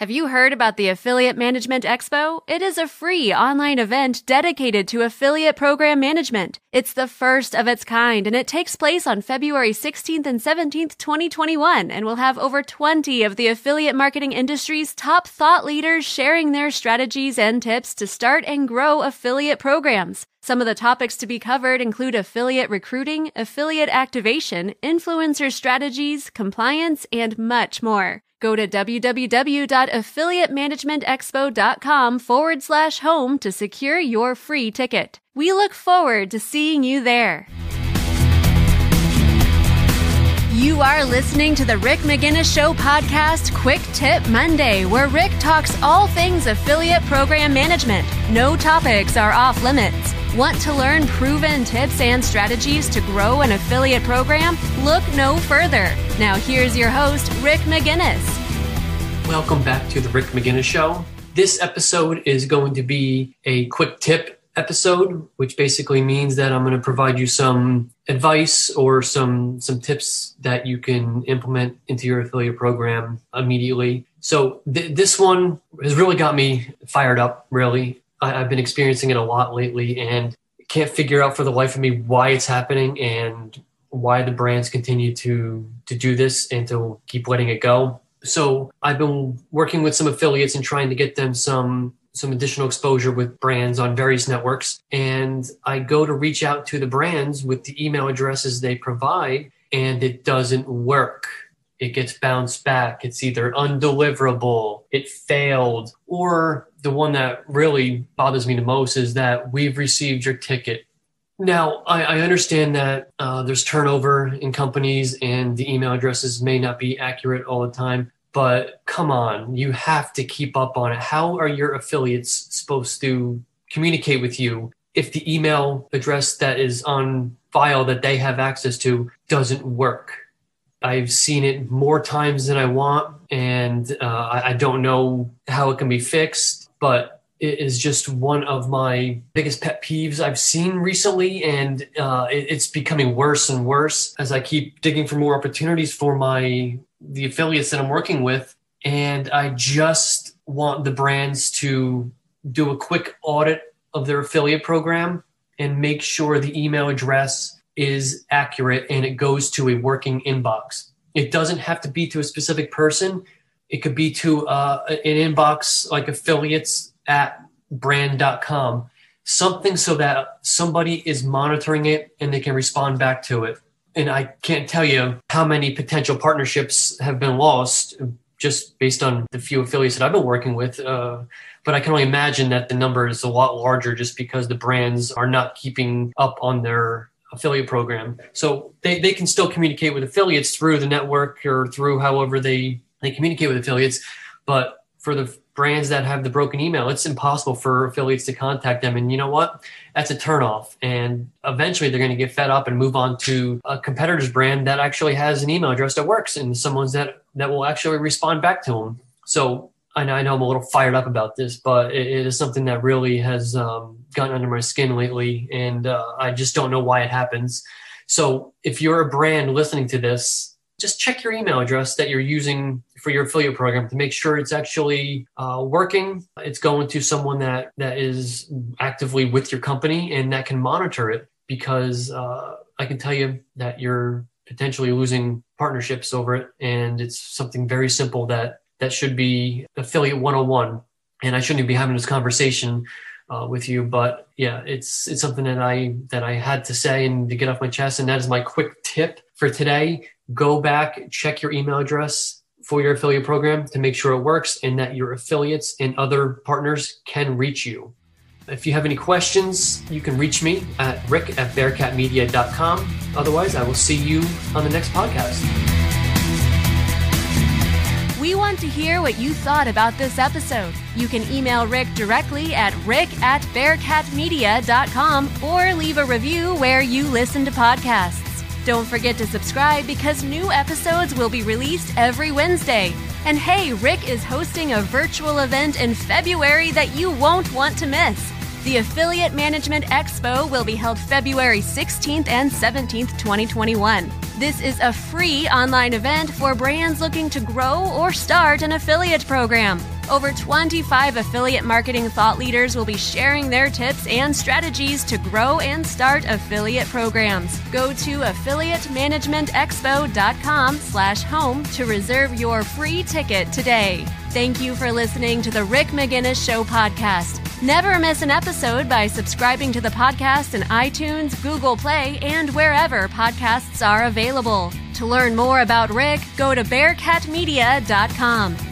Have you heard about the Affiliate Management Expo? It is a free online event dedicated to affiliate program management. It's the first of its kind and it takes place on February 16th and 17th, 2021 and will have over 20 of the affiliate marketing industry's top thought leaders sharing their strategies and tips to start and grow affiliate programs. Some of the topics to be covered include affiliate recruiting, affiliate activation, influencer strategies, compliance, and much more. Go to www.affiliatemanagementexpo.com forward slash home to secure your free ticket. We look forward to seeing you there. You are listening to the Rick Magennis Show podcast, Quick Tip Monday, where Rick talks all things affiliate program management. No topics are off limits. Want to learn proven tips and strategies to grow an affiliate program? Look no further. Now, here's your host, Rick Magennis. Welcome back to the Rick Magennis Show. This episode is going to be a quick tip episode, which basically means that I'm going to provide you some advice or some some tips that you can implement into your affiliate program immediately. So th- this one has really got me fired up. Really, I, have been experiencing it a lot lately and can't figure out for the life of me why it's happening and why the brands continue to to do this and to keep letting it go. So I've been working with some affiliates and trying to get them some some additional exposure with brands on various networks. And I go to reach out to the brands with the email addresses they provide, and it doesn't work it gets bounced back. It's either undeliverable, it failed, or the one that really bothers me the most is that we've received your ticket. Now, I, I understand that uh, there's turnover in companies and the email addresses may not be accurate all the time, but come on, you have to keep up on it. How are your affiliates supposed to communicate with you if the email address that is on file that they have access to doesn't work? I've seen it more times than I want, and uh, I, don't know how it can be fixed, but it is just one of my biggest pet peeves I've seen recently, and uh, it, it's becoming worse and worse as I keep digging for more opportunities for my the affiliates that I'm working with, and I just want the brands to do a quick audit of their affiliate program and make sure the email address is accurate and it goes to a working inbox. It doesn't have to be to a specific person. It could be to uh, an inbox like affiliates at brand.com, something so that somebody is monitoring it and they can respond back to it. And I can't tell you how many potential partnerships have been lost just based on the few affiliates that I've been working with. Uh, but I can only imagine that the number is a lot larger just because the brands are not keeping up on their affiliate program. So they, they can still communicate with affiliates through the network or through however they, they communicate with affiliates. But for the brands that have the broken email, it's impossible for affiliates to contact them. And you know what? That's a turnoff. And eventually they're going to get fed up and move on to a competitor's brand that actually has an email address that works and someone's that, that will actually respond back to them. So I know, I know I'm a little fired up about this, but it, it is something that really has um, gotten under my skin lately, and uh, I just don't know why it happens. So if you're a brand listening to this, just check your email address that you're using for your affiliate program to make sure it's actually uh, working. It's going to someone that that is actively with your company and that can monitor it. Because uh, I can tell you that you're potentially losing partnerships over it, and it's something very simple that that should be affiliate 101 and i shouldn't be having this conversation uh, with you but yeah it's it's something that i that i had to say and to get off my chest and that is my quick tip for today go back check your email address for your affiliate program to make sure it works and that your affiliates and other partners can reach you if you have any questions, you can reach me at rick at bearcatmedia.com. Otherwise, I will see you on the next podcast. To hear what you thought about this episode. You can email Rick directly at rick at bearcatmedia.com or leave a review where you listen to podcasts. Don't forget to subscribe because new episodes will be released every Wednesday. And hey, Rick is hosting a virtual event in February that you won't want to miss. The Affiliate Management Expo will be held February 16th and 17th, 2021. This is a free online event for brands looking to grow or start an affiliate program. Over 25 affiliate marketing thought leaders will be sharing their tips and strategies to grow and start affiliate programs. Go to affiliatemanagementexpo.com slash home to reserve your free ticket today. Thank you for listening to the Rick Magennis Show podcast. Never miss an episode by subscribing to the podcast in iTunes, Google Play, and wherever podcasts are available. To learn more about Rick, go to bearcatmedia.com.